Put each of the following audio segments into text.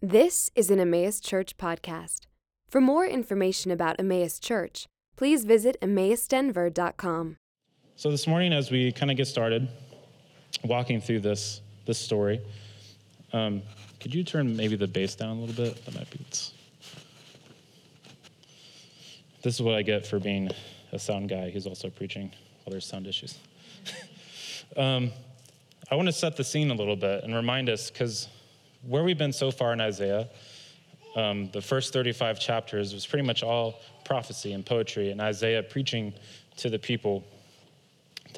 This is an Emmaus Church podcast. For more information about Emmaus Church, please visit emmausdenver.com. So this morning, as we kind of get started walking through this this story, um, could you turn maybe the bass down a little bit? That might be. It's, this is what I get for being a sound guy who's also preaching while there's sound issues. um, I want to set the scene a little bit and remind us because where we've been so far in Isaiah, um, the first 35 chapters was pretty much all prophecy and poetry, and Isaiah preaching to the people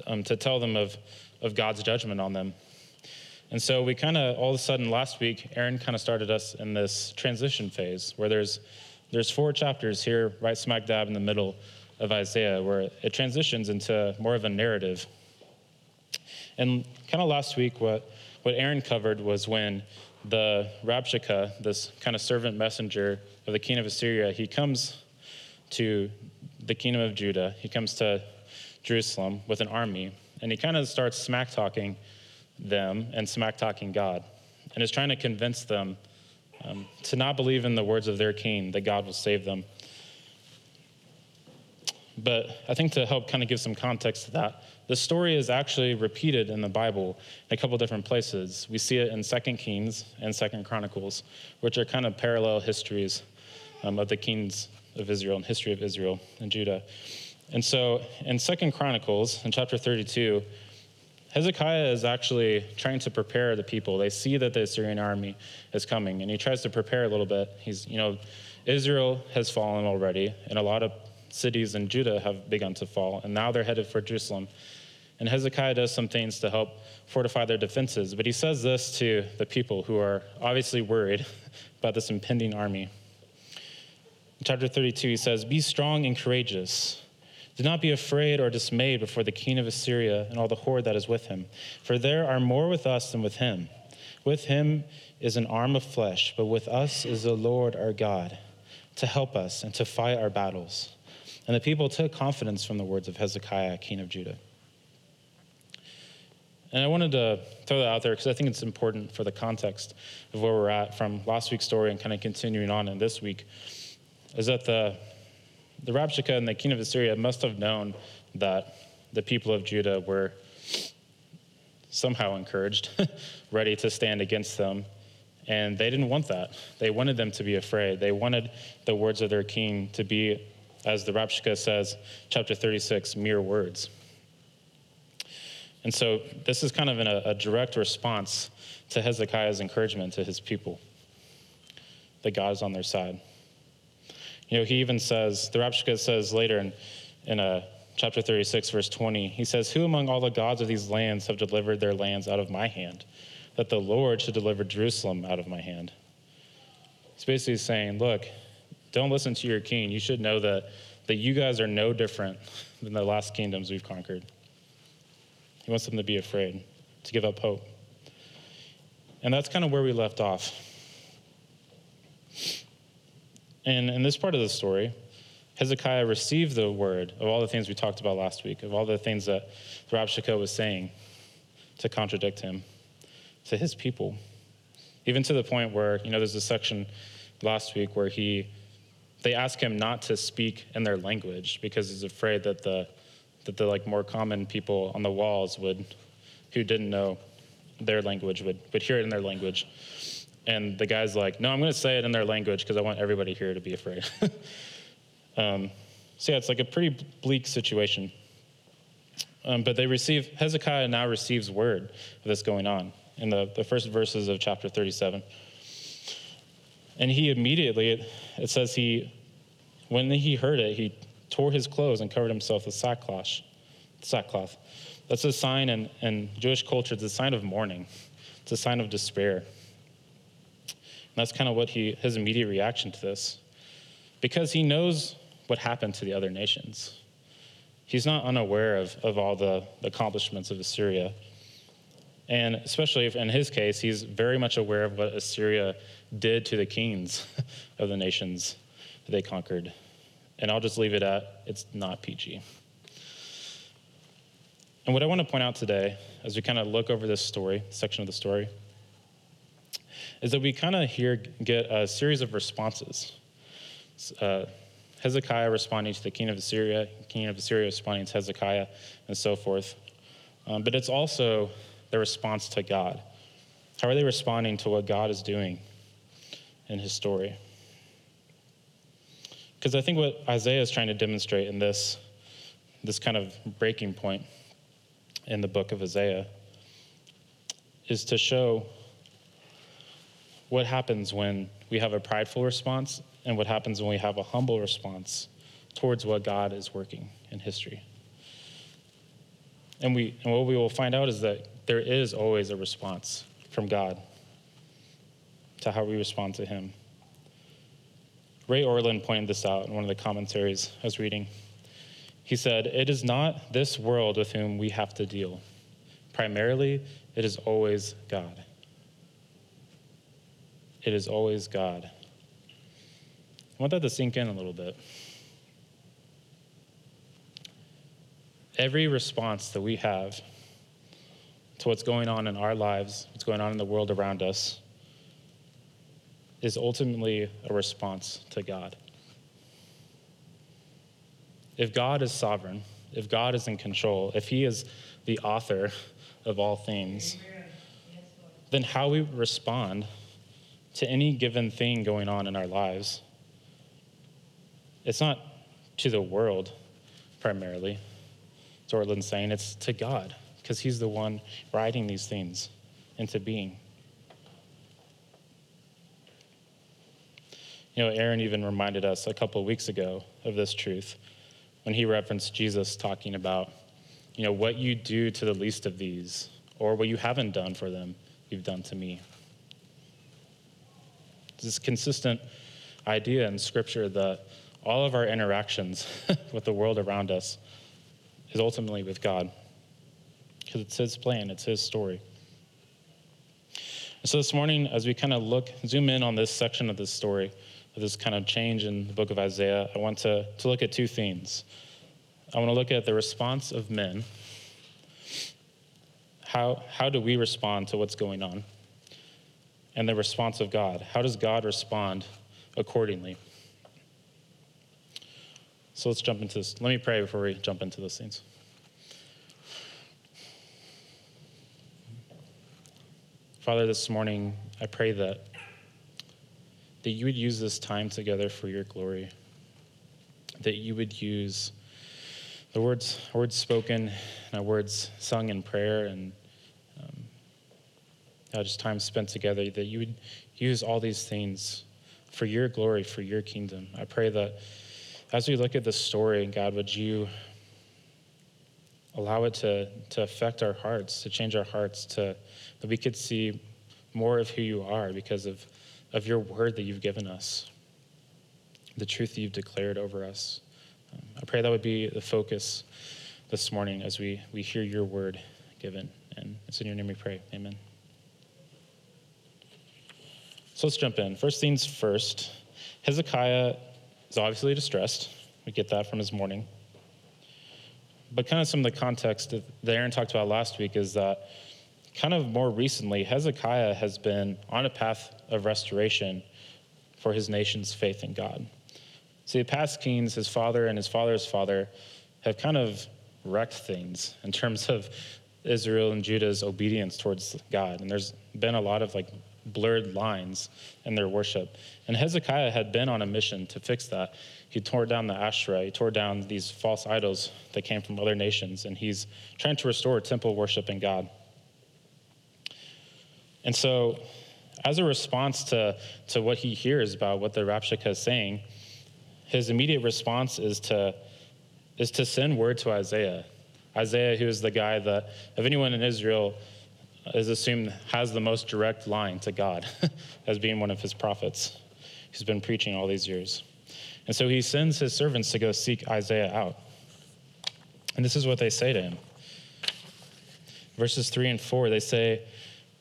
um, to tell them of, of God's judgment on them. And so we kind of, all of a sudden last week, Aaron kind of started us in this transition phase where there's, there's four chapters here, right smack dab in the middle of Isaiah, where it transitions into more of a narrative. And kind of last week, what, what Aaron covered was when the Rabshakeh, this kind of servant messenger of the king of Assyria, he comes to the kingdom of Judah. He comes to Jerusalem with an army, and he kind of starts smack talking them and smack talking God, and is trying to convince them um, to not believe in the words of their king that God will save them. But I think to help kind of give some context to that, the story is actually repeated in the Bible in a couple different places. We see it in Second Kings and Second Chronicles, which are kind of parallel histories um, of the kings of Israel and history of Israel and Judah. And so in Second Chronicles, in chapter 32, Hezekiah is actually trying to prepare the people. They see that the Assyrian army is coming, and he tries to prepare a little bit. He's, you know, Israel has fallen already, and a lot of cities in Judah have begun to fall, and now they're headed for Jerusalem. And Hezekiah does some things to help fortify their defenses, but he says this to the people who are obviously worried about this impending army. In chapter 32, he says, Be strong and courageous. Do not be afraid or dismayed before the king of Assyria and all the horde that is with him, for there are more with us than with him. With him is an arm of flesh, but with us is the Lord our God to help us and to fight our battles. And the people took confidence from the words of Hezekiah, king of Judah. And I wanted to throw that out there because I think it's important for the context of where we're at from last week's story and kind of continuing on in this week. Is that the, the Rabshakeh and the king of Assyria must have known that the people of Judah were somehow encouraged, ready to stand against them. And they didn't want that. They wanted them to be afraid. They wanted the words of their king to be, as the Rabshakeh says, chapter 36, mere words. And so this is kind of a, a direct response to Hezekiah's encouragement to his people that God is on their side. You know, he even says, the Rabshakeh says later in, in a uh, chapter 36, verse 20, he says, Who among all the gods of these lands have delivered their lands out of my hand? That the Lord should deliver Jerusalem out of my hand. He's basically saying, Look, don't listen to your king. You should know that, that you guys are no different than the last kingdoms we've conquered. Wants them to be afraid, to give up hope. And that's kind of where we left off. And in this part of the story, Hezekiah received the word of all the things we talked about last week, of all the things that Rabshakeh was saying to contradict him, to his people. Even to the point where, you know, there's a section last week where he, they ask him not to speak in their language because he's afraid that the that the like more common people on the walls would, who didn't know their language, would, would hear it in their language. And the guy's like, no, I'm going to say it in their language because I want everybody here to be afraid. um, so yeah, it's like a pretty bleak situation. Um, but they receive, Hezekiah now receives word of this going on in the, the first verses of chapter 37. And he immediately, it, it says he, when he heard it, he tore his clothes and covered himself with sackcloth. sackcloth. That's a sign in, in Jewish culture, it's a sign of mourning, it's a sign of despair. And that's kind of what he, his immediate reaction to this. Because he knows what happened to the other nations. He's not unaware of, of all the, the accomplishments of Assyria. And especially in his case, he's very much aware of what Assyria did to the kings of the nations that they conquered. And I'll just leave it at it's not PG. And what I want to point out today, as we kind of look over this story, section of the story, is that we kind of here get a series of responses. Uh, Hezekiah responding to the king of Assyria, king of Assyria responding to Hezekiah, and so forth. Um, but it's also their response to God. How are they responding to what God is doing in his story? Because I think what Isaiah is trying to demonstrate in this, this kind of breaking point in the book of Isaiah is to show what happens when we have a prideful response and what happens when we have a humble response towards what God is working in history. And, we, and what we will find out is that there is always a response from God to how we respond to Him. Ray Ortlund pointed this out in one of the commentaries I was reading. He said, It is not this world with whom we have to deal. Primarily, it is always God. It is always God. I want that to sink in a little bit. Every response that we have to what's going on in our lives, what's going on in the world around us, is ultimately a response to God. If God is sovereign, if God is in control, if He is the author of all things, then how we respond to any given thing going on in our lives, it's not to the world primarily, as Ortlund's saying, it's to God, because He's the one writing these things into being. You know, Aaron even reminded us a couple of weeks ago of this truth when he referenced Jesus talking about, you know, what you do to the least of these, or what you haven't done for them, you've done to me. This consistent idea in Scripture that all of our interactions with the world around us is ultimately with God. Because it's His plan, it's His story. so this morning, as we kind of look, zoom in on this section of this story, this kind of change in the book of Isaiah, I want to, to look at two themes. I want to look at the response of men. How, how do we respond to what's going on? And the response of God. How does God respond accordingly? So let's jump into this. Let me pray before we jump into those things. Father, this morning, I pray that, that you would use this time together for your glory, that you would use the words, words spoken and our words sung in prayer and um, just time spent together, that you would use all these things for your glory, for your kingdom. I pray that as we look at this story, God, would you allow it to, to affect our hearts, to change our hearts, to that we could see more of who you are because of, of your word that you've given us, the truth that you've declared over us. Um, I pray that would be the focus this morning as we, we hear your word given. And it's in your name we pray. Amen. So let's jump in. First things first Hezekiah is obviously distressed. We get that from his mourning. But kind of some of the context that Aaron talked about last week is that kind of more recently, Hezekiah has been on a path of restoration for his nation's faith in God. See, the past kings, his father and his father's father, have kind of wrecked things in terms of Israel and Judah's obedience towards God. And there's been a lot of like blurred lines in their worship. And Hezekiah had been on a mission to fix that. He tore down the Asherah, he tore down these false idols that came from other nations, and he's trying to restore temple worship in God. And so, as a response to, to what he hears about what the Rabshakeh is saying, his immediate response is to, is to send word to Isaiah. Isaiah, who is the guy that, if anyone in Israel is assumed has the most direct line to God as being one of his prophets. who's been preaching all these years. And so he sends his servants to go seek Isaiah out. And this is what they say to him. Verses 3 and 4, they say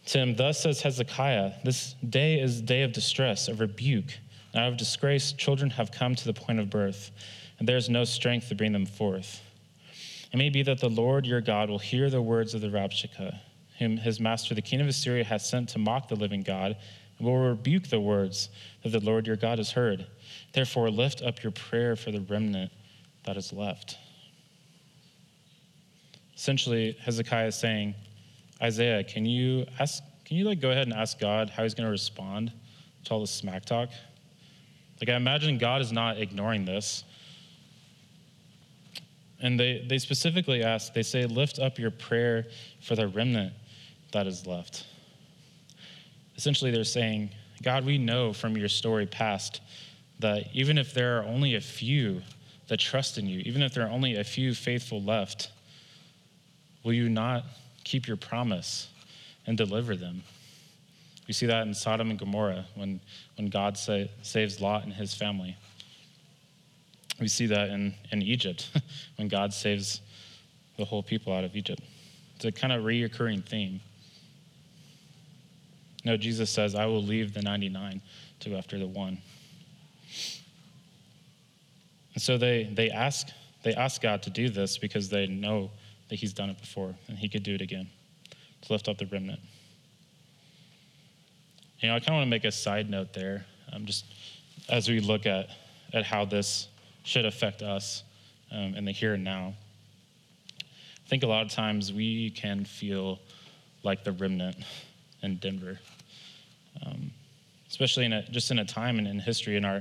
to him, Thus says Hezekiah, this day is day of distress, of rebuke. And out of disgrace, children have come to the point of birth, and there is no strength to bring them forth. It may be that the Lord your God will hear the words of the Rabshakeh whom his master, the king of Assyria, has sent to mock the living God, and will rebuke the words that the Lord your God has heard. Therefore, lift up your prayer for the remnant that is left. Essentially, Hezekiah is saying, Isaiah, can you ask, can you like go ahead and ask God how he's going to respond to all this smack talk? Like I imagine God is not ignoring this. And they, they specifically ask, they say, lift up your prayer for the remnant that is left. Essentially, they're saying, God, we know from your story past that even if there are only a few that trust in you, even if there are only a few faithful left, will you not keep your promise and deliver them? We see that in Sodom and Gomorrah when, when God sa- saves Lot and his family. We see that in, in Egypt when God saves the whole people out of Egypt. It's a kind of reoccurring theme. No, Jesus says, I will leave the 99 to go after the one. And so they, they ask they ask God to do this because they know that He's done it before and He could do it again to lift up the remnant. You know, I kind of want to make a side note there, um, just as we look at, at how this should affect us um, in the here and now. I think a lot of times we can feel like the remnant in Denver, um, especially in a, just in a time and in history in our,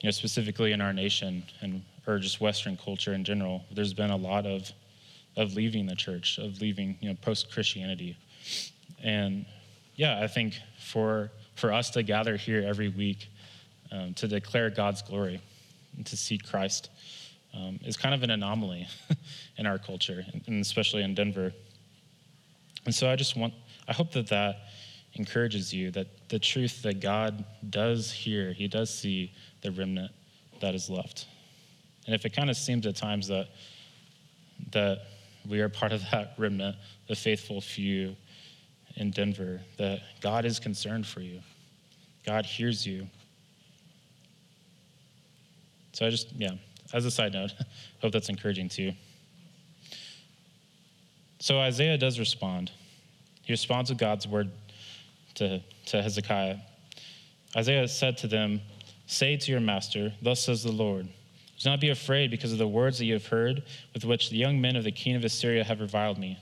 you know, specifically in our nation and or just Western culture in general. There's been a lot of of leaving the church, of leaving, you know, post Christianity, and yeah, I think for for us to gather here every week um, to declare God's glory and to see Christ um, is kind of an anomaly in our culture, and especially in Denver. And so I just want, I hope that that encourages you that the truth that God does hear, He does see the remnant that is left. And if it kind of seems at times that that we are part of that remnant, the faithful few in Denver, that God is concerned for you. God hears you. So I just, yeah, as a side note, hope that's encouraging too. So Isaiah does respond. He responds with God's word to, to Hezekiah. Isaiah said to them, Say to your master, Thus says the Lord, Do not be afraid because of the words that you have heard, with which the young men of the king of Assyria have reviled me.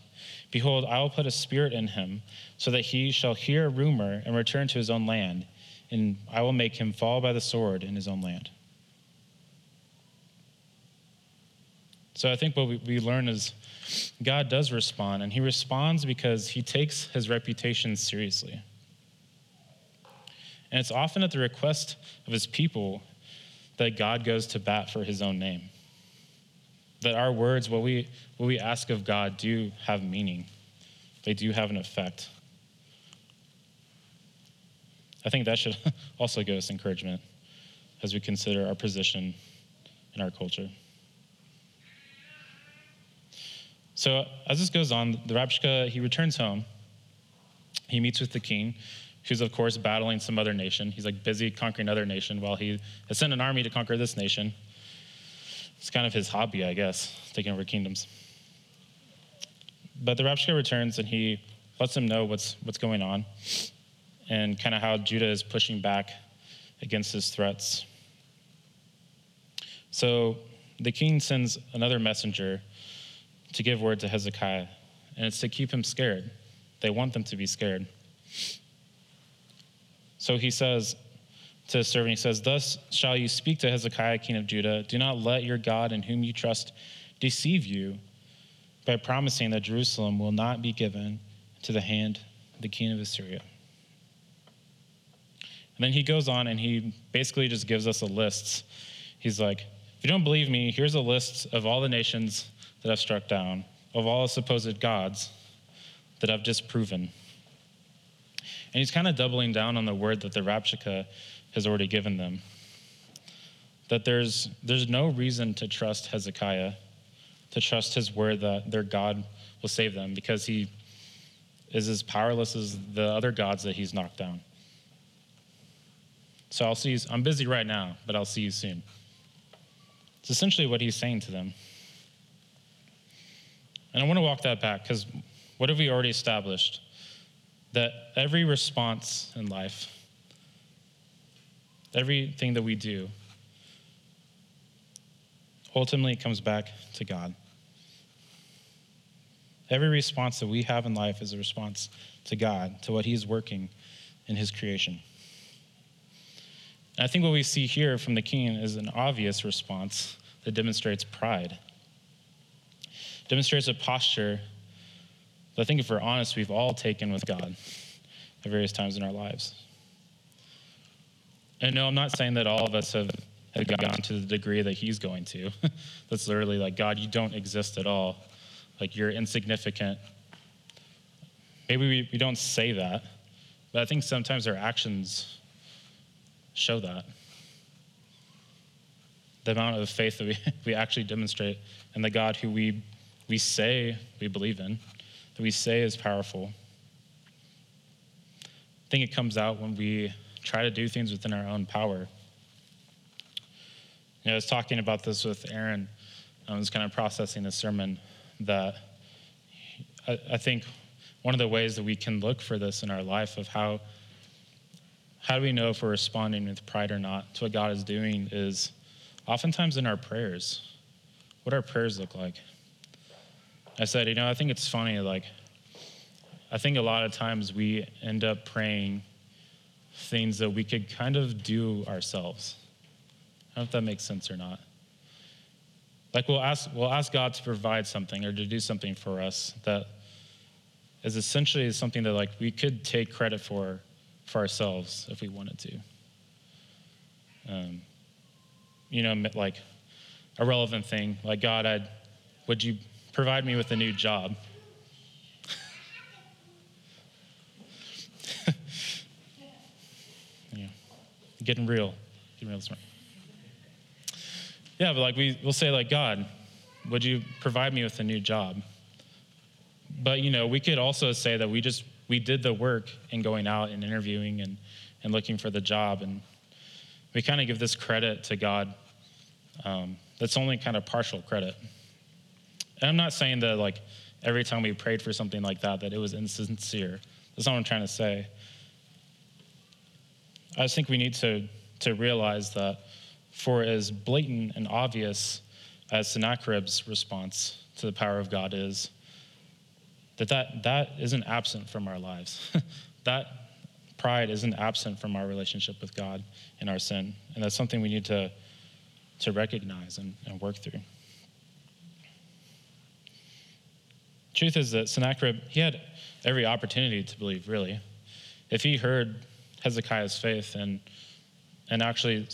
Behold, I will put a spirit in him, so that he shall hear a rumor and return to his own land, and I will make him fall by the sword in his own land. So I think what we, learn is God does respond, and he responds because he takes his reputation seriously. And it's often at the request of his people that God goes to bat for his own name. That our words, what we, what we ask of God, do have meaning, they do have an effect. I think that should also give us encouragement as we consider our position in our culture. So as this goes on, the Rabshakeh, he returns home. He meets with the king, who's of course battling some other nation. He's like busy conquering another nation while he has sent an army to conquer this nation. It's kind of his hobby, I guess, taking over kingdoms. But the Rabshakeh returns and he lets him know what's what's going on and kind of how Judah is pushing back against his threats. So the king sends another messenger to give word to Hezekiah, and it's to keep him scared. They want them to be scared. So he says to his servant, he says, Thus shall you speak to Hezekiah, king of Judah. Do not let your God in whom you trust deceive you by promising that Jerusalem will not be given to the hand of the king of Assyria. And then he goes on and he basically just gives us a list. He's like, if you don't believe me, here's a list of all the nations that I've struck down, of all the supposed gods that I've disproven. And he's kind of doubling down on the word that the Rabshakeh has already given them. That there's, there's no reason to trust Hezekiah, to trust his word that their God will save them, because he is as powerless as the other gods that he's knocked down. So I'll see you, I'm busy right now, but I'll see you soon. It's essentially what he's saying to them. And I want to walk that back because what have we already established? That every response in life, everything that we do, ultimately comes back to God. Every response that we have in life is a response to God, to what He's working in His creation. And I think what we see here from the king is an obvious response that demonstrates pride, demonstrates a posture that I think, if we're honest, we've all taken with God at various times in our lives. And no, I'm not saying that all of us have, have gone to the degree that he's going to. That's literally like, God, you don't exist at all. Like, you're insignificant. Maybe we, we don't say that, but I think sometimes our actions show that. The amount of faith that we, we actually demonstrate in the God who we, we say we believe in, that we say is powerful. I think it comes out when we try to do things within our own power. You know, I was talking about this with Aaron. Um, I was kind of processing the sermon that I, I think one of the ways that we can look for this in our life of how how do we know if we're responding with pride or not to what God is doing is oftentimes in our prayers. What our prayers look like. I said, you know, I think it's funny, like, I think a lot of times we end up praying things that we could kind of do ourselves. I don't know if that makes sense or not. Like we'll ask, we'll ask God to provide something or to do something for us that is essentially something that like we could take credit for for ourselves if we wanted to. Um, you know, like a relevant thing, like God, I'd, would you provide me with a new job? yeah, getting real, getting real smart. Yeah, but like we, we'll say like God, would you provide me with a new job? But you know, we could also say that we just we did the work in going out and interviewing and, and looking for the job. And we kind of give this credit to God. Um, that's only kind of partial credit. And I'm not saying that like every time we prayed for something like that, that it was insincere. That's not what I'm trying to say. I just think we need to, to realize that for as blatant and obvious as Sennacherib's response to the power of God is, that that, that isn't absent from our lives. that pride isn't absent from our relationship with God in our sin. And that's something we need to, to recognize and, and work through. Truth is that Sennacherib, he had every opportunity to believe, really. If he heard Hezekiah's faith and, and actually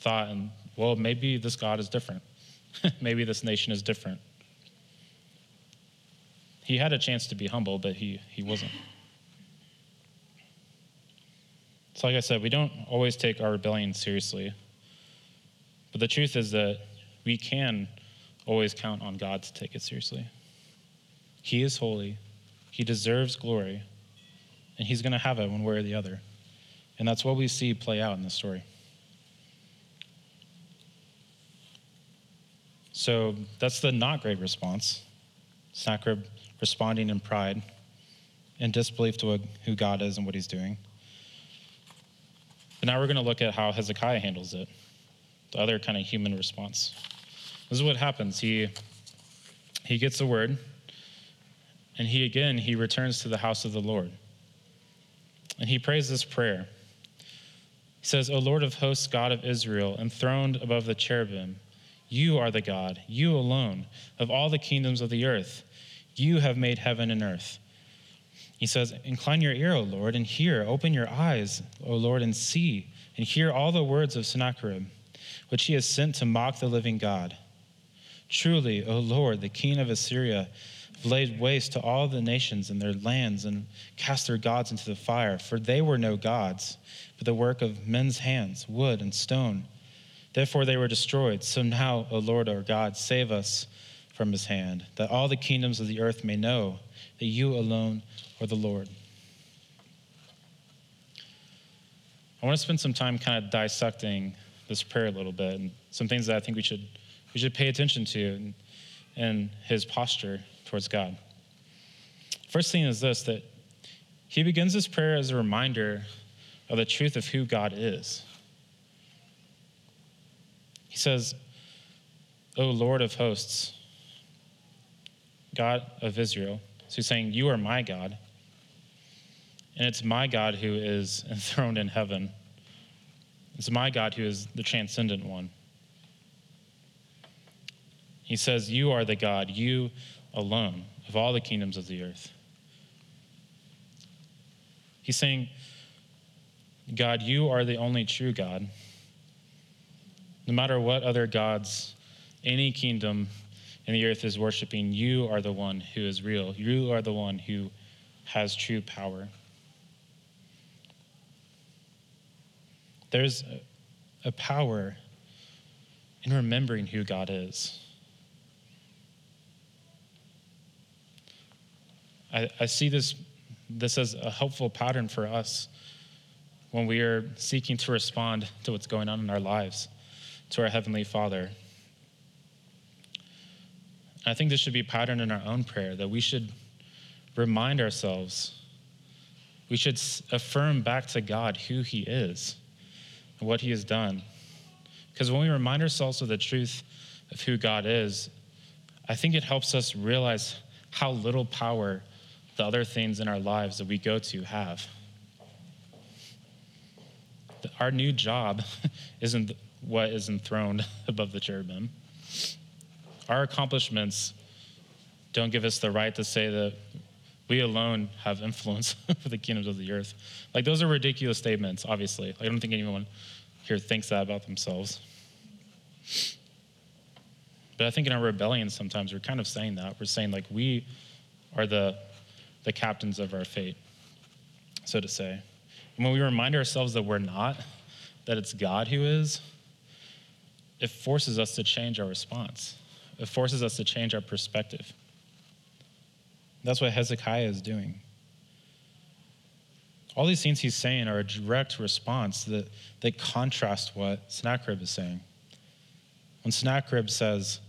thought, and well, maybe this God is different. maybe this nation is different he had a chance to be humble, but he, he wasn't. So, like I said, we don't always take our rebellion seriously. But the truth is that we can always count on God to take it seriously. He is holy, He deserves glory, and He's going to have it one way or the other. And that's what we see play out in this story. So that's the not great response. Sennacherib responding in pride and disbelief to who God is and what he's doing. But now we're going to look at how Hezekiah handles it, the other kind of human response. This is what happens. He, he gets the word, and he again, he returns to the house of the Lord. And he prays this prayer. He says, O Lord of hosts, God of Israel, enthroned above the cherubim, you are the God, you alone, of all the kingdoms of the earth. You have made heaven and earth. He says, Incline your ear, O Lord, and hear. Open your eyes, O Lord, and see, and hear all the words of Sennacherib, which he has sent to mock the living God. Truly, O Lord, the king of Assyria, laid waste to all the nations and their lands and cast their gods into the fire, for they were no gods, but the work of men's hands, wood and stone. Therefore they were destroyed. So now, O Lord our God, save us from his hand, that all the kingdoms of the earth may know that you alone are the Lord. I want to spend some time kind of dissecting this prayer a little bit and some things that I think we should we should pay attention to in his posture towards God. First thing is this that he begins this prayer as a reminder of the truth of who God is. He says, O Lord of hosts, God of Israel. So he's saying, You are my God. And it's my God who is enthroned in heaven. It's my God who is the transcendent one. He says, You are the God, you alone, of all the kingdoms of the earth. He's saying, God, you are the only true God. No matter what other gods any kingdom in the earth is worshiping, you are the one who is real. You are the one who has true power. There's a power in remembering who God is. I, I see this, this as a helpful pattern for us when we are seeking to respond to what's going on in our lives, to our Heavenly Father. I think this should be a pattern in our own prayer that we should remind ourselves, we should affirm back to God who He is and what He has done. Because when we remind ourselves of the truth of who God is, I think it helps us realize how little power the other things in our lives that we go to have. Our new job isn't what is enthroned above the cherubim. Our accomplishments don't give us the right to say that we alone have influence over the kingdoms of the earth. Like, those are ridiculous statements, obviously. I don't think anyone here thinks that about themselves. But I think in our rebellion, sometimes we're kind of saying that. We're saying, like, we are the, the captains of our fate, so to say. And when we remind ourselves that we're not, that it's God who is, it forces us to change our response. It forces us to change our perspective. That's what Hezekiah is doing. All these things he's saying are a direct response that, that contrast what Sennacherib is saying. When Sennacherib says,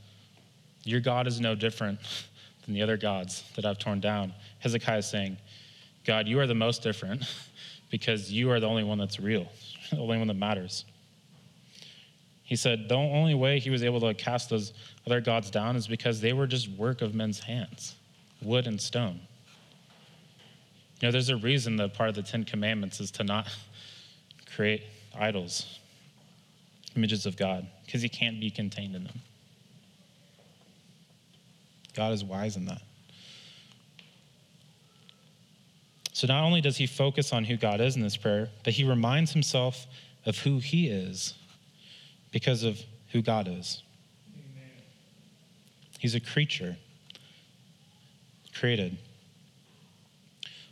Your God is no different than the other gods that I've torn down, Hezekiah is saying, God, you are the most different because you are the only one that's real, the only one that matters. He said the only way he was able to cast those other gods down is because they were just work of men's hands, wood and stone. You know, there's a reason that part of the Ten Commandments is to not create idols, images of God, because he can't be contained in them. God is wise in that. So not only does he focus on who God is in this prayer, but he reminds himself of who he is because of who God is. Amen. He's a creature created.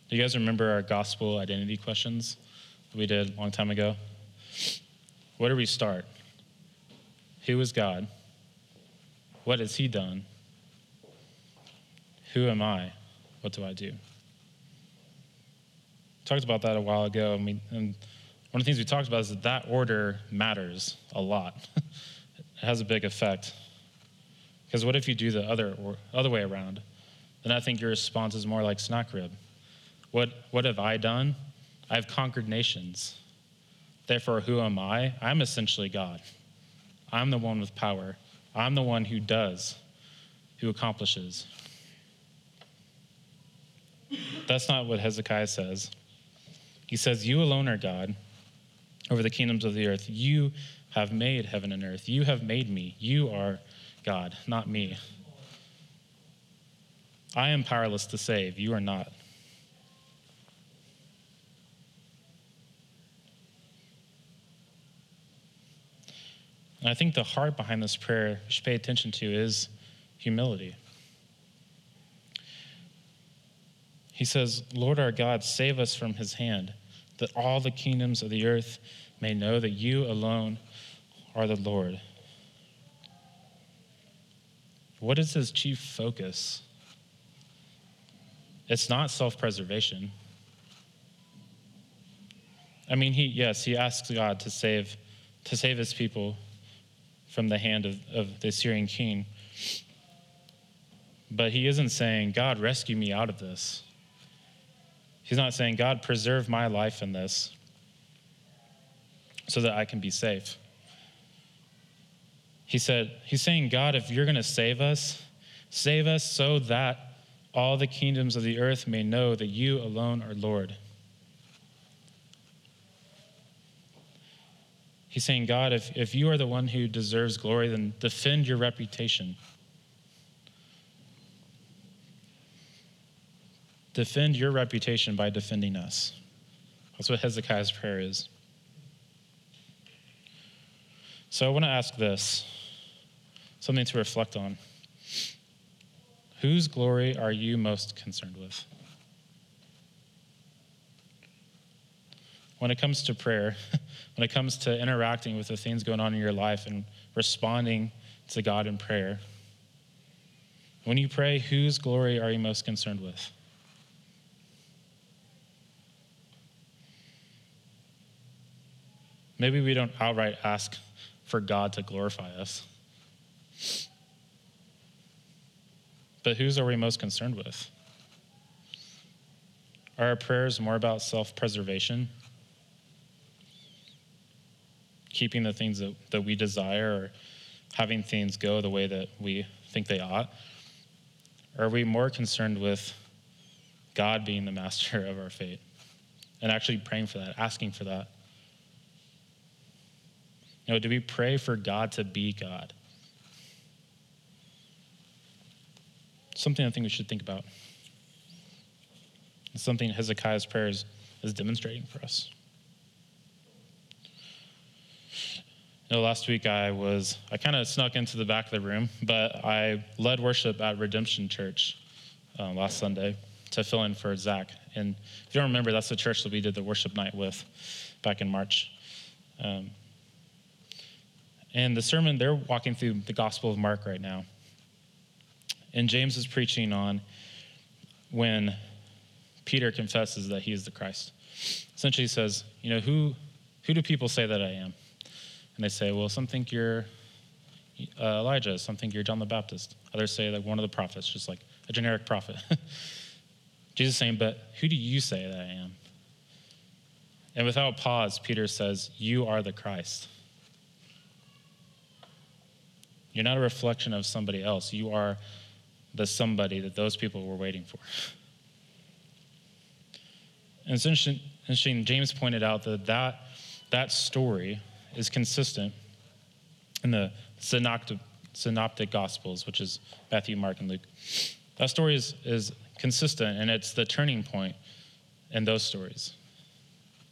Do you guys remember our gospel identity questions that we did a long time ago? Where do we start? Who is God? What has He done? Who am I? What do I do? Talked about that a while ago, and, we, and one of the things we talked about is that that order matters a lot. it has a big effect. Because what if you do the other or other way around? Then I think your response is more like Sennacherib. What what have I done? I've conquered nations. Therefore, who am I? I'm essentially God. I'm the one with power. I'm the one who does, who accomplishes. That's not what Hezekiah says. He says, You alone are God over the kingdoms of the earth. You have made heaven and earth. You have made me. You are God, not me. I am powerless to save. You are not. And I think the heart behind this prayer should pay attention to is humility. He says, Lord our God, save us from his hand that all the kingdoms of the earth may know that you alone are the Lord. What is his chief focus? It's not self preservation. I mean, he, yes, he asks God to save, to save his people from the hand of, of the Assyrian king. But he isn't saying, God, rescue me out of this. He's not saying, God, preserve my life in this so that I can be safe. He said, He's saying, God, if you're going to save us, save us so that all the kingdoms of the earth may know that you alone are Lord. He's saying, God, if, if you are the one who deserves glory, then defend your reputation. Defend your reputation by defending us. That's what Hezekiah's prayer is. So I want to ask this something to reflect on. Whose glory are you most concerned with? When it comes to prayer, when it comes to interacting with the things going on in your life and responding to God in prayer, when you pray, whose glory are you most concerned with? Maybe we don't outright ask for God to glorify us. But whose are we most concerned with? Are our prayers more about self preservation? Keeping the things that, that we desire or having things go the way that we think they ought? Or are we more concerned with God being the master of our fate and actually praying for that, asking for that? Know, do we pray for God to be God? Something I think we should think about. It's something Hezekiah's prayers is demonstrating for us. You know, last week I was, I kind of snuck into the back of the room, but I led worship at Redemption Church uh, last Sunday to fill in for Zach. And if you don't remember, that's the church that we did the worship night with back in March. Um, and the sermon, they're walking through the Gospel of Mark right now. And James is preaching on when Peter confesses that he is the Christ. Essentially, he says, You know, who, who do people say that I am? And they say, Well, some think you're uh, Elijah, some think you're John the Baptist. Others say that one of the prophets, just like a generic prophet. Jesus saying, But who do you say that I am? And without pause, Peter says, You are the Christ. You're not a reflection of somebody else. You are the somebody that those people were waiting for. And it's interesting, James pointed out that, that that story is consistent in the synoptic, synoptic gospels, which is Matthew, Mark, and Luke. That story is, is consistent, and it's the turning point in those stories.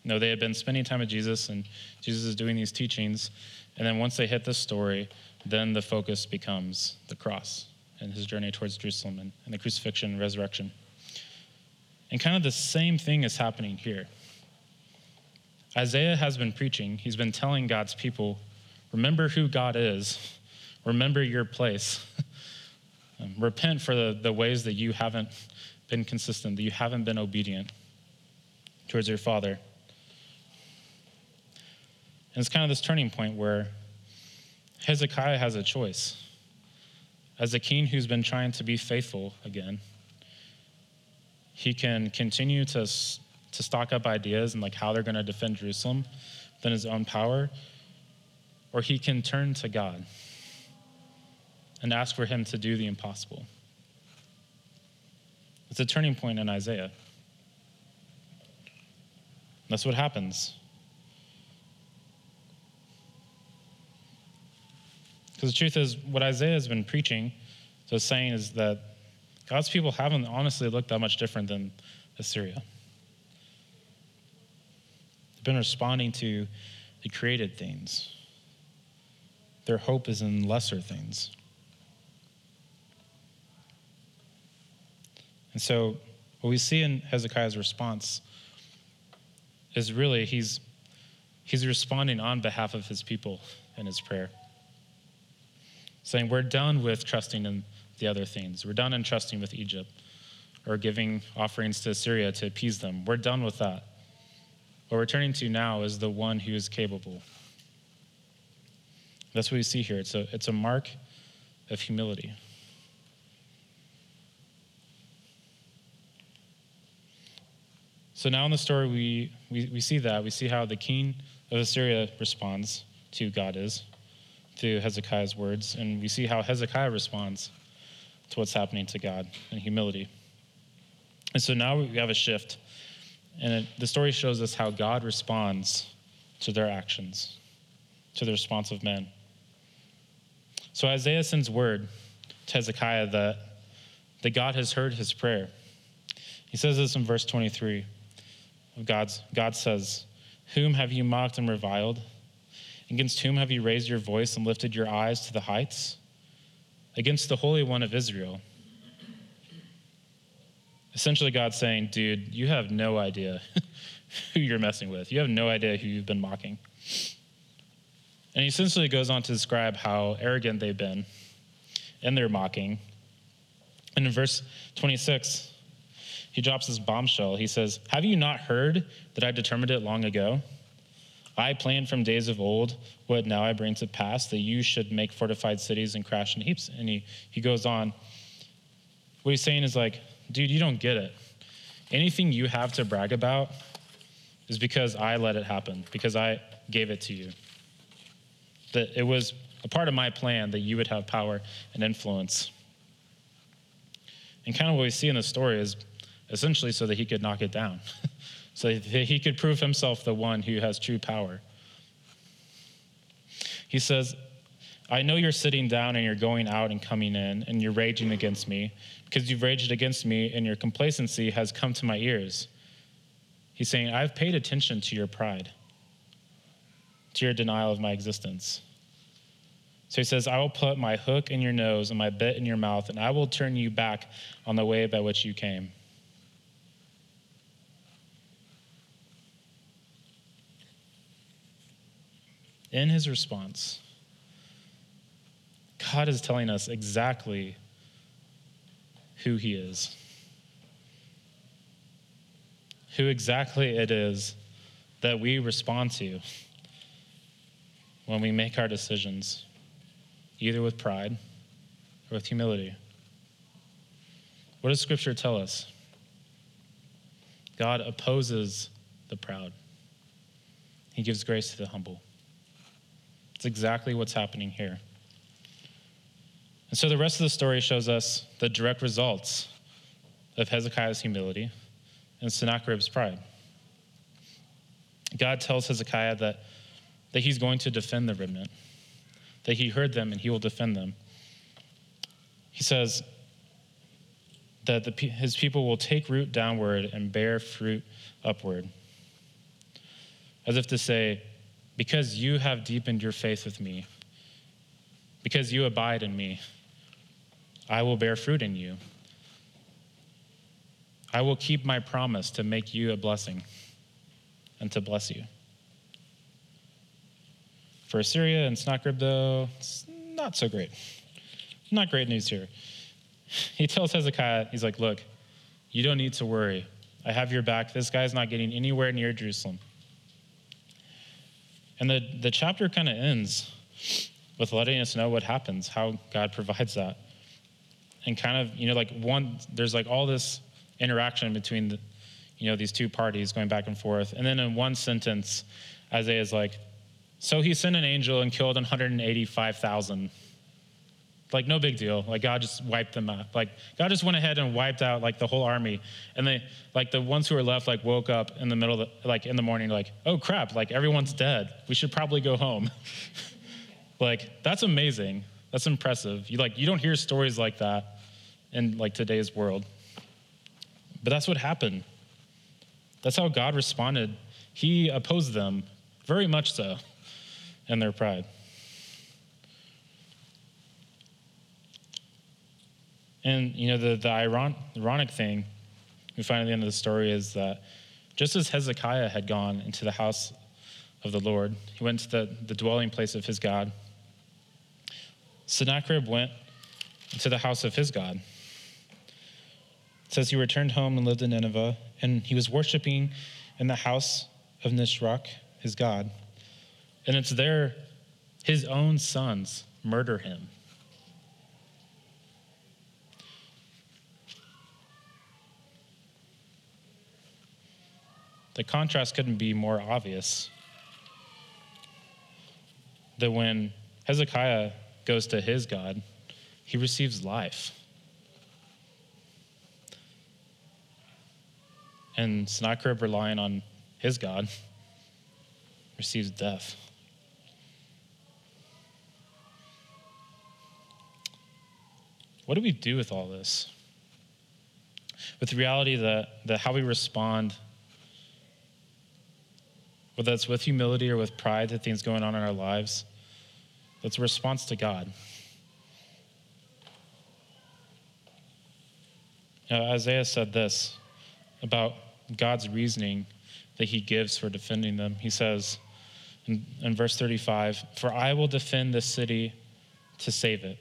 You know, they had been spending time with Jesus, and Jesus is doing these teachings, and then once they hit this story, then the focus becomes the cross and his journey towards Jerusalem and, and the crucifixion and resurrection. And kind of the same thing is happening here. Isaiah has been preaching, he's been telling God's people, remember who God is, remember your place. um, repent for the, the ways that you haven't been consistent, that you haven't been obedient towards your Father. And it's kind of this turning point where Hezekiah has a choice. As a king who's been trying to be faithful again, he can continue to, to stock up ideas and like how they're going to defend Jerusalem within his own power, or he can turn to God and ask for him to do the impossible. It's a turning point in Isaiah. That's what happens. Because the truth is, what Isaiah has been preaching, so saying is that God's people haven't honestly looked that much different than Assyria. They've been responding to the created things. Their hope is in lesser things. And so, what we see in Hezekiah's response is really he's, he's responding on behalf of his people in his prayer saying, We're done with trusting in the other things. We're done in trusting with Egypt or giving offerings to Assyria to appease them. We're done with that. What we're turning to now is the one who is capable. That's what we see here. It's a, it's a mark of humility. So now in the story, we, we, we see that. We see how the king of Assyria responds to God is through Hezekiah's words, and we see how Hezekiah responds to what's happening to God in humility. And so now we have a shift, and it, the story shows us how God responds to their actions, to the response of men. So Isaiah sends word to Hezekiah that, that God has heard his prayer. He says this in verse 23 of God's God says, Whom have you mocked and reviled? Against whom have you raised your voice and lifted your eyes to the heights? Against the Holy One of Israel. Essentially, God's saying, dude, you have no idea who you're messing with. You have no idea who you've been mocking. And he essentially goes on to describe how arrogant they've been in their mocking. And in verse 26, he drops this bombshell. He says, Have you not heard that I determined it long ago? I planned from days of old what now I bring to pass, that you should make fortified cities and crash in heaps. And he, he goes on. What he's saying is like, dude, you don't get it. Anything you have to brag about is because I let it happen, because I gave it to you. That it was a part of my plan that you would have power and influence. And kind of what we see in the story is essentially so that he could knock it down. so that he could prove himself the one who has true power. He says, I know you're sitting down and you're going out and coming in, and you're raging against me, because you've raged against me, and your complacency has come to my ears. He's saying, I've paid attention to your pride, to your denial of my existence. So he says, I will put my hook in your nose and my bit in your mouth, and I will turn you back on the way by which you came. In his response, God is telling us exactly who he is, who exactly it is that we respond to when we make our decisions, either with pride or with humility. What does Scripture tell us? God opposes the proud, He gives grace to the humble. It's exactly what's happening here. And so the rest of the story shows us the direct results of Hezekiah's humility and Sennacherib's pride. God tells Hezekiah that, that he's going to defend the remnant, that he heard them and he will defend them. He says that the, his people will take root downward and bear fruit upward. As if to say, because you have deepened your faith with me, because you abide in me, I will bear fruit in you. I will keep my promise to make you a blessing and to bless you. For Assyria and Sennacherib, though, it's not so great. Not great news here. He tells Hezekiah, he's like, Look, you don't need to worry. I have your back. This guy's not getting anywhere near Jerusalem. And the, the chapter kind of ends with letting us know what happens, how God provides that. And kind of, you know, like one, there's like all this interaction between, the, you know, these two parties going back and forth. And then in one sentence, Isaiah is like, so he sent an angel and killed 185,000 like no big deal. Like God just wiped them out. Like God just went ahead and wiped out like the whole army. And they like the ones who were left like woke up in the middle of the, like in the morning like, "Oh crap, like everyone's dead. We should probably go home." like that's amazing. That's impressive. You like you don't hear stories like that in like today's world. But that's what happened. That's how God responded. He opposed them very much so in their pride. And you know, the, the iron, ironic thing we find at the end of the story is that just as Hezekiah had gone into the house of the Lord, he went to the, the dwelling place of his God. Sennacherib went to the house of his God. It says he returned home and lived in Nineveh, and he was worshiping in the house of Nisroch, his God. And it's there his own sons murder him. The contrast couldn't be more obvious that when Hezekiah goes to his God, he receives life. And Sennacherib, relying on his God, receives death. What do we do with all this? With the reality that, that how we respond, whether that's with humility or with pride to things going on in our lives, that's a response to God. Isaiah said this about God's reasoning that he gives for defending them. He says in, in verse 35 For I will defend this city to save it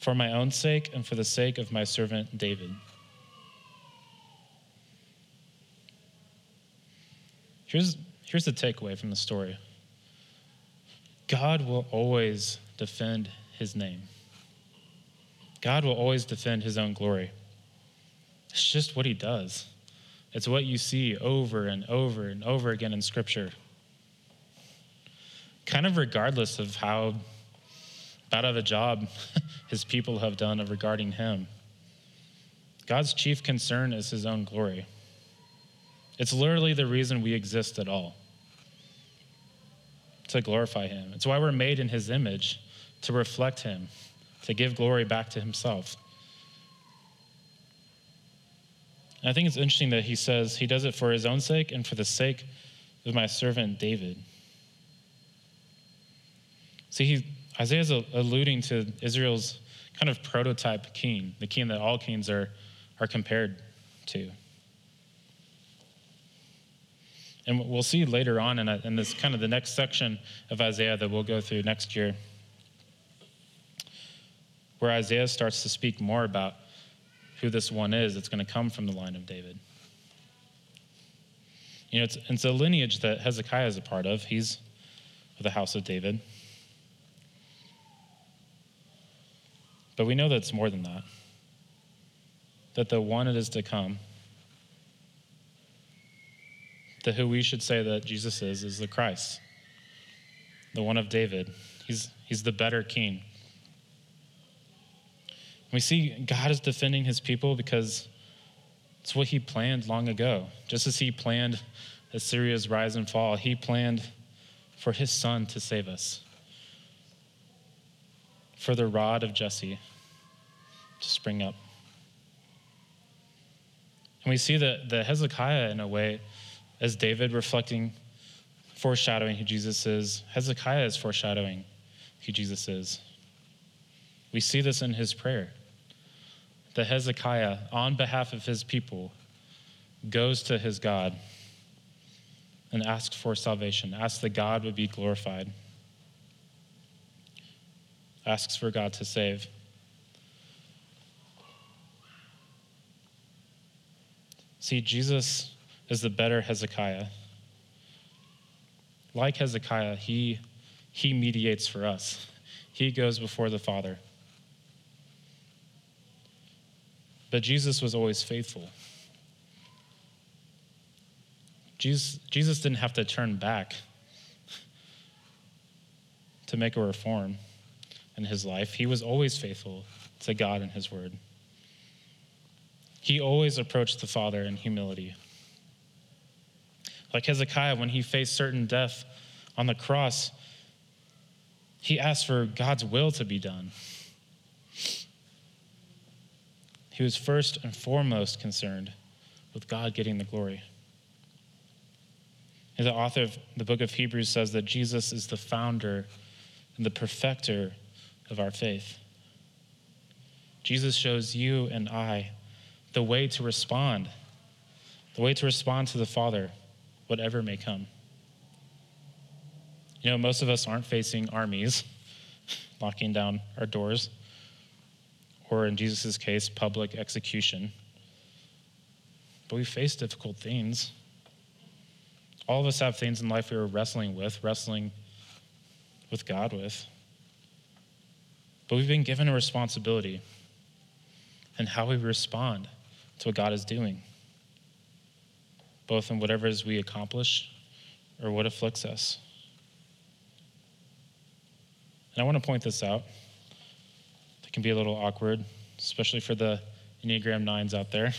for my own sake and for the sake of my servant David. Here's, here's the takeaway from the story God will always defend his name, God will always defend his own glory. It's just what he does. It's what you see over and over and over again in Scripture. Kind of regardless of how bad of a job his people have done of regarding him. God's chief concern is his own glory. It's literally the reason we exist at all to glorify him. It's why we're made in his image, to reflect him, to give glory back to himself. And I think it's interesting that he says he does it for his own sake and for the sake of my servant David. See, he, Isaiah's alluding to Israel's kind of prototype king, the king that all kings are, are compared to. And we'll see later on in, a, in this kind of the next section of Isaiah that we'll go through next year, where Isaiah starts to speak more about who this one is that's going to come from the line of David. You know, it's, it's a lineage that Hezekiah is a part of. He's of the house of David. But we know that it's more than that. That the one that is to come, that who we should say that Jesus is, is the Christ, the one of David. He's, he's the better king. We see God is defending his people because it's what he planned long ago. Just as he planned Assyria's rise and fall, he planned for his son to save us for the rod of Jesse to spring up. And we see that the Hezekiah, in a way, as David reflecting, foreshadowing who Jesus is, Hezekiah is foreshadowing who Jesus is. We see this in his prayer. That Hezekiah, on behalf of his people, goes to his God and asks for salvation, asks that God would be glorified asks for God to save. See, Jesus is the better Hezekiah. Like Hezekiah, he, he mediates for us, he goes before the Father. But Jesus was always faithful. Jesus, Jesus didn't have to turn back to make a reform in his life, he was always faithful to God and his word. He always approached the Father in humility. Like Hezekiah, when he faced certain death on the cross, he asked for God's will to be done. He was first and foremost concerned with God getting the glory. And the author of the book of Hebrews says that Jesus is the founder and the perfecter of our faith. Jesus shows you and I the way to respond, the way to respond to the Father, whatever may come. You know, most of us aren't facing armies locking down our doors, or in Jesus' case, public execution. But we face difficult things. All of us have things in life we are wrestling with, wrestling with God with. But we've been given a responsibility and how we respond to what God is doing, both in whatever it is we accomplish or what afflicts us. And I want to point this out. It can be a little awkward, especially for the Enneagram 9s out there.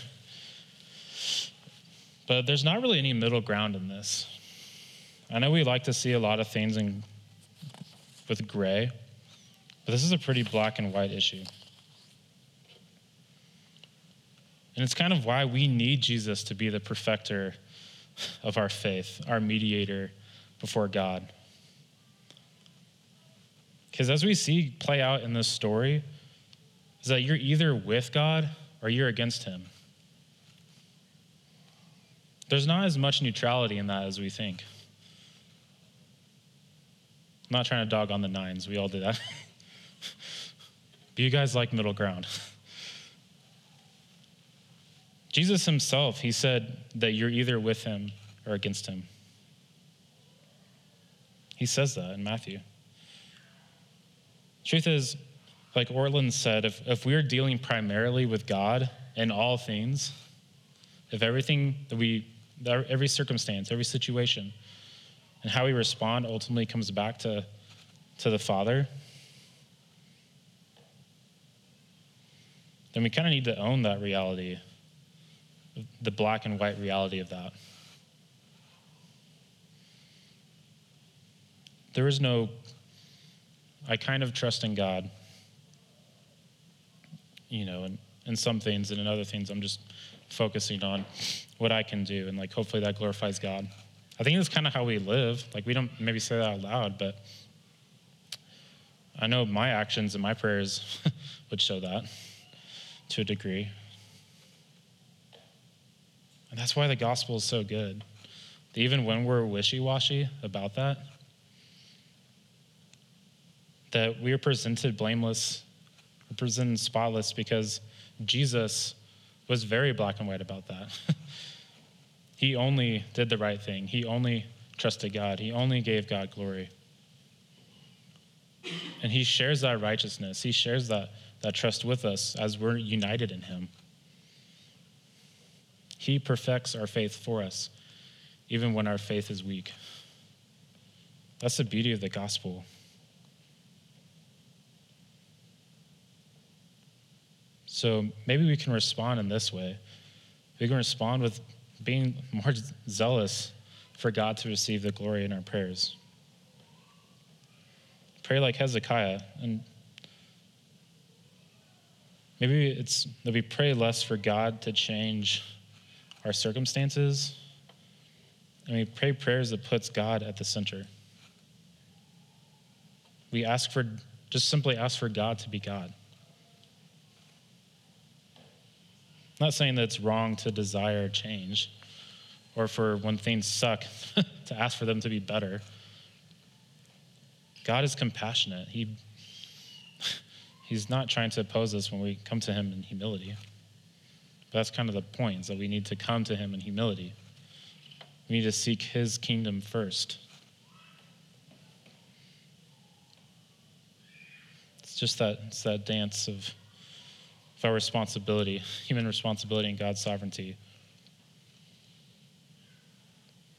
But there's not really any middle ground in this. I know we like to see a lot of things in, with gray, but this is a pretty black and white issue. And it's kind of why we need Jesus to be the perfecter of our faith, our mediator before God. Because as we see play out in this story, is that you're either with God or you're against Him. There's not as much neutrality in that as we think. I'm not trying to dog on the nines, we all do that. but you guys like middle ground. Jesus himself, he said that you're either with him or against him. He says that in Matthew. Truth is, like Ortlund said, if, if we're dealing primarily with God in all things, if everything that we, every circumstance, every situation, and how we respond ultimately comes back to, to the Father, then we kind of need to own that reality, the black and white reality of that. There is no, I kind of trust in God, you know, and in some things, and in other things, I'm just focusing on what I can do, and like hopefully that glorifies God. I think that's kind of how we live. Like we don't maybe say that out loud, but I know my actions and my prayers would show that to a degree. And that's why the gospel is so good. Even when we're wishy washy about that, that we are presented blameless, we're presented spotless because Jesus was very black and white about that. he only did the right thing, he only trusted God, he only gave God glory. And he shares that righteousness, he shares that, that trust with us as we're united in him. He perfects our faith for us, even when our faith is weak. That's the beauty of the gospel. So maybe we can respond in this way. We can respond with being more zealous for God to receive the glory in our prayers. Pray like Hezekiah. And maybe it's that we pray less for God to change our circumstances, and we pray prayers that puts God at the center. We ask for, just simply ask for God to be God. I'm not saying that it's wrong to desire change or for when things suck to ask for them to be better. God is compassionate. He, he's not trying to oppose us when we come to Him in humility. That's kind of the point, is that we need to come to Him in humility. We need to seek His kingdom first. It's just that, it's that dance of of our responsibility, human responsibility, and God's sovereignty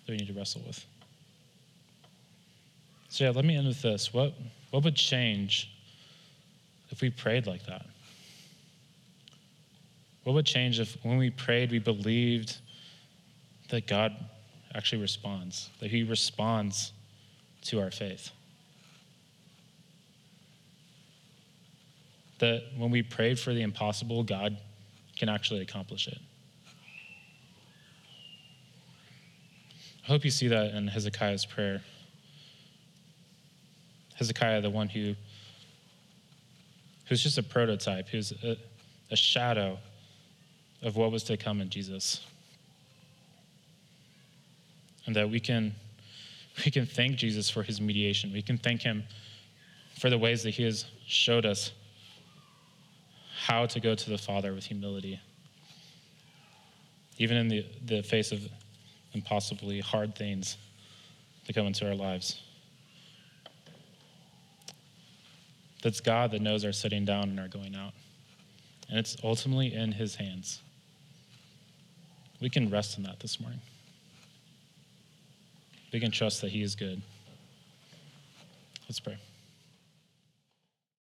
that we need to wrestle with. So, yeah, let me end with this. What, what would change if we prayed like that? What would change if when we prayed, we believed that God actually responds, that He responds to our faith? that when we prayed for the impossible, God can actually accomplish it. I hope you see that in Hezekiah's prayer. Hezekiah, the one who who's just a prototype, who's a, a shadow of what was to come in Jesus. And that we can we can thank Jesus for his mediation. We can thank him for the ways that he has showed us how to go to the Father with humility, even in the, the face of impossibly hard things that come into our lives. That's God that knows our sitting down and our going out. And it's ultimately in His hands. We can rest in that this morning. We can trust that He is good. Let's pray.